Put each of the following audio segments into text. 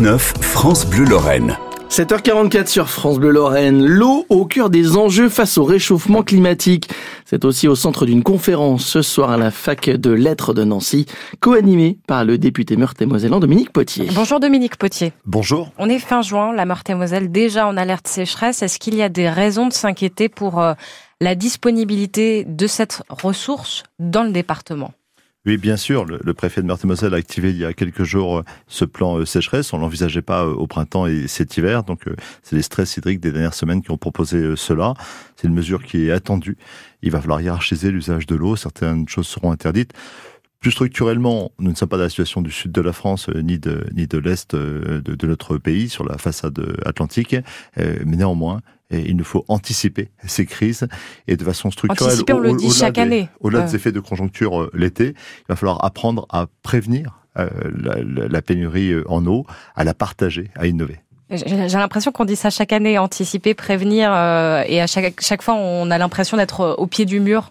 9 France Bleu Lorraine. 7h44 sur France Bleu Lorraine. L'eau au cœur des enjeux face au réchauffement climatique. C'est aussi au centre d'une conférence ce soir à la fac de lettres de Nancy, co-animée par le député meurthe-et-mosellan Dominique Potier. Bonjour Dominique Potier. Bonjour. On est fin juin, la Meurthe-et-Moselle déjà en alerte sécheresse. Est-ce qu'il y a des raisons de s'inquiéter pour euh, la disponibilité de cette ressource dans le département? Oui, bien sûr. Le, préfet de Meurthe-et-Moselle a activé il y a quelques jours euh, ce plan euh, sécheresse. On l'envisageait pas euh, au printemps et cet hiver. Donc, c'est les stress hydriques des dernières semaines qui ont proposé cela. C'est une mesure qui est attendue. Il va falloir hiérarchiser l'usage de l'eau. Certaines choses seront interdites. Plus structurellement, nous ne sommes pas dans la situation du sud de la France ni de ni de l'est de, de, notre pays sur la façade atlantique, mais néanmoins, il nous faut anticiper ces crises et de façon structurelle. Anticiper, on le dit chaque année. Au-delà des effets de conjoncture euh, l'été, il va falloir apprendre à prévenir euh, la, pénurie euh, en eau, à la partager, à innover. J'ai l'impression qu'on dit ça chaque année, anticiper, prévenir, et à chaque, chaque fois on a l'impression d'être au pied du mur.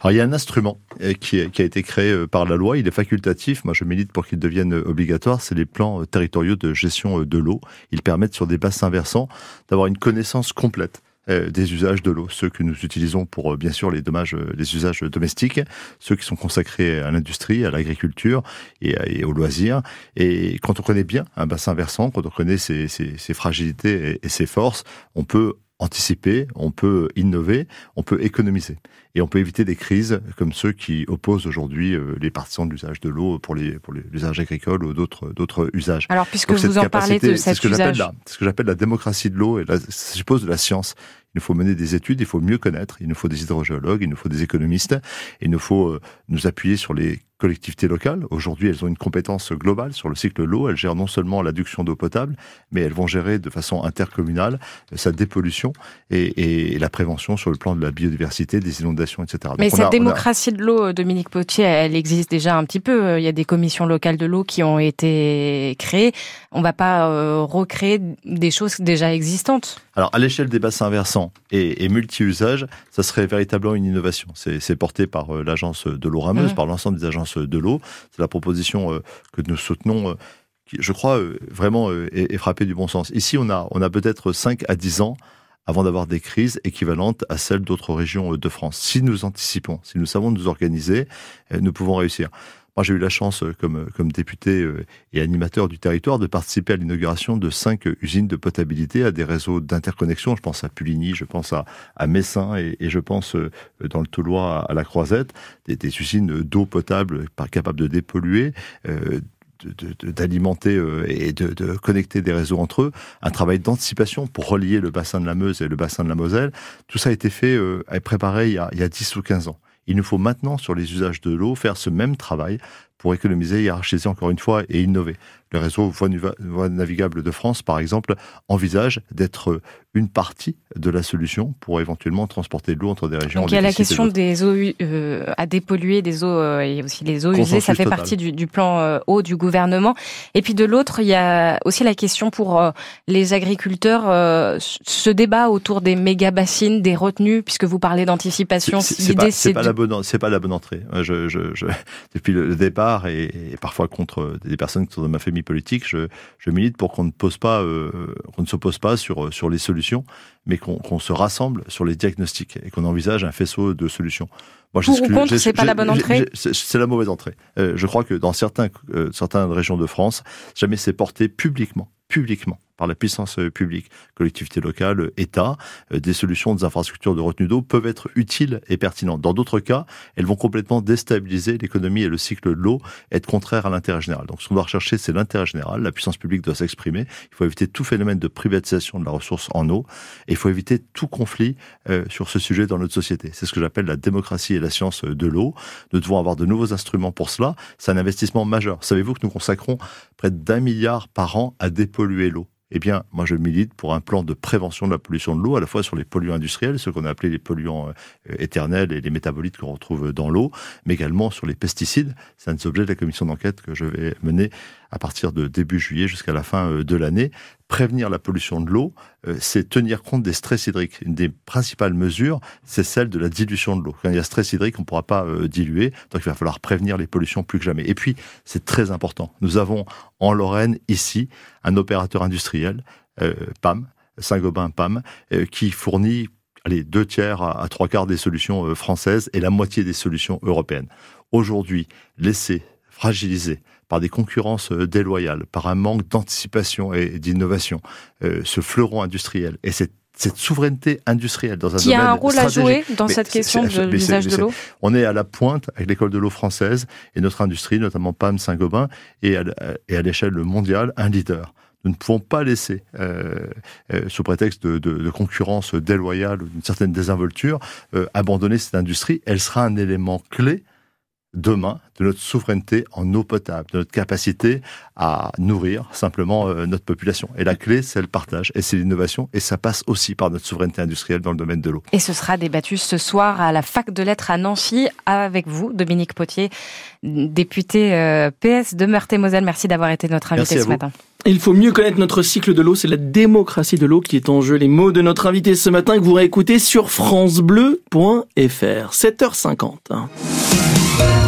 Alors, il y a un instrument euh, qui, a été créé euh, par la loi, il est facultatif, moi je milite pour qu'il devienne euh, obligatoire, c'est les plans territoriaux de gestion de l'eau. Ils permettent sur des bassins versants d'avoir une connaissance complète des usages de l'eau, ceux que nous utilisons pour bien sûr les dommages, les usages domestiques, ceux qui sont consacrés à l'industrie, à l'agriculture et, aux loisirs. Et quand on connaît bien un bassin versant, quand on connaît ses, fragilités et ses forces, on peut anticiper, on peut innover, on peut économiser. Et on peut éviter des crises comme ceux qui opposent aujourd'hui euh, les partisans de l'usage de l'eau pour les pour l'usage agricole ou d'autres d'autres usages. Alors puisque vous en parlez de cet usage, c'est ce que j'appelle la démocratie de l'eau et ça suppose de la science. Il nous faut mener des études, il faut mieux connaître, il nous faut des hydrogéologues, il nous faut des économistes, il nous faut euh, nous appuyer sur les collectivités locales. Aujourd'hui, elles ont une compétence globale sur le cycle de l'eau. Elles gèrent non seulement l'adduction d'eau potable, mais elles vont gérer de façon intercommunale euh, sa dépollution et, et, la prévention sur le plan de la biodiversité, des inondations, etc. Mais cette démocratie de l'eau, Dominique Potier, elle existe déjà un petit peu. Il y a des commissions locales de l'eau qui ont été créées. On ne va pas euh, recréer des choses déjà existantes. Alors, à l'échelle des bassins versants et, et multi-usages, ça serait véritablement une innovation. C'est porté par euh, l'agence de l'eau rameuse, mmh. par l'ensemble des agences de l'eau. C'est la proposition euh, que nous soutenons, euh, qui, je crois, vraiment est, frappée du bon sens. Ici, on a, on a peut-être 5 à 10 ans avant d'avoir des crises équivalentes à celles d'autres régions de France. Si nous anticipons, si nous savons nous organiser, nous pouvons réussir. Moi, j'ai eu la chance, euh, comme, euh, comme député euh, et animateur du territoire, de participer à l'inauguration de cinq usines de potabilité à des réseaux d'interconnexion. Je pense à Puligny, je pense à, à Messin et, et, je pense dans le Toulois à la Croisette, des, des usines d'eau potable capables de dépolluer. Euh, d'alimenter et de, de, connecter des réseaux entre eux, un travail d'anticipation pour relier le bassin de la Meuse et le bassin de la Moselle. Tout ça a été fait et préparé il y, a, il y a 10 ou 15 ans. Il nous faut maintenant, sur les usages de l'eau, faire ce même travail pour économiser, hiérarchiser encore une fois et innover. Le réseau Voie, navigable de France, par exemple, envisage d'être une partie de la solution pour éventuellement transporter de l'eau entre des régions. Donc il y a la question des eaux euh, à dépolluer, des eaux euh, et aussi les eaux usées, ça fait partie du, plan euh, eau du gouvernement. Et puis de l'autre, il y a aussi la question pour les agriculteurs, ce débat autour des méga bassines, des retenues, puisque vous parlez d'anticipation. C'est pas, pas, la bonne, c'est pas la bonne entrée. Je, je, je, depuis le départ et, et, parfois contre des personnes qui sont dans ma famille politique, je, je milite pour qu'on ne pose pas, qu'on ne s'oppose pas sur sur les solutions mais qu'on se rassemble sur les diagnostics et qu'on envisage un faisceau de solutions. Moi, Pour ou contre, c'est pas la bonne entrée C'est la mauvaise entrée. Euh, je crois que dans certains, euh, certaines régions de France, jamais c'est porté publiquement, publiquement par la puissance euh, publique, collectivités locales, État, euh, des solutions des infrastructures de retenue d'eau peuvent être utiles et pertinentes. Dans d'autres cas, elles vont complètement déstabiliser l'économie et le cycle de l'eau, être contraires à l'intérêt général. Donc ce qu'on doit rechercher, c'est l'intérêt général. La puissance publique doit s'exprimer. Il faut éviter tout phénomène de privatisation de la ressource en eau et il faut éviter tout conflit euh, sur ce sujet dans notre société. C'est ce que j'appelle la démocratie et la science de l'eau. Nous devons avoir de nouveaux instruments pour cela. C'est un investissement majeur. Savez-vous que nous consacrons près d'un milliard par an à dépolluer l'eau? Eh bien, moi, je milite pour un plan de prévention de la pollution de l'eau, à la fois sur les polluants industriels, ceux qu'on a appelés les polluants euh, éternels et les métabolites qu'on retrouve dans l'eau, mais également sur les pesticides. C'est un des objets de la commission d'enquête que je vais mener à partir de début juillet jusqu'à la fin de l'année. Prévenir la pollution de l'eau, c'est tenir compte des stress hydriques. Une des principales mesures, c'est celle de la dilution de l'eau. Quand il y a stress hydrique, on ne pourra pas diluer, donc il va falloir prévenir les pollutions plus que jamais. Et puis, c'est très important. Nous avons en Lorraine, ici, un opérateur industriel, PAM, Saint-Gobain PAM, qui fournit allez, deux tiers à, trois quarts des solutions françaises et la moitié des solutions européennes. Aujourd'hui, laisser fragiliser par des concurrences euh, déloyales, par un manque d'anticipation et d'innovation, euh, ce fleuron industriel et cette cette souveraineté industrielle dans un Qui a un rôle à jouer dans cette question de l'usage de l'eau? On est à la pointe avec l'école de l'eau française et notre industrie, notamment PAM Saint-Gobain, et à l'échelle mondiale, un leader. Nous ne pouvons pas laisser, euh, sous prétexte de, concurrence déloyale ou d'une certaine désinvolture, abandonner cette industrie. Elle sera un élément clé demain de notre souveraineté en eau potable, de notre capacité à nourrir simplement euh, notre population. Et la clé, c'est le partage et c'est l'innovation et ça passe aussi par notre souveraineté industrielle dans le domaine de l'eau. Et ce sera débattu ce soir à la fac de lettres à Nancy avec vous, Dominique Potier, député euh, PS de Meurthe-et-Moselle. Merci d'avoir été notre invité ce matin. Il faut mieux connaître notre cycle de l'eau, c'est la démocratie de l'eau qui est en jeu. Les mots de notre invité ce matin que vous réécoutez sur francebleu.fr. 7h50. Thank you.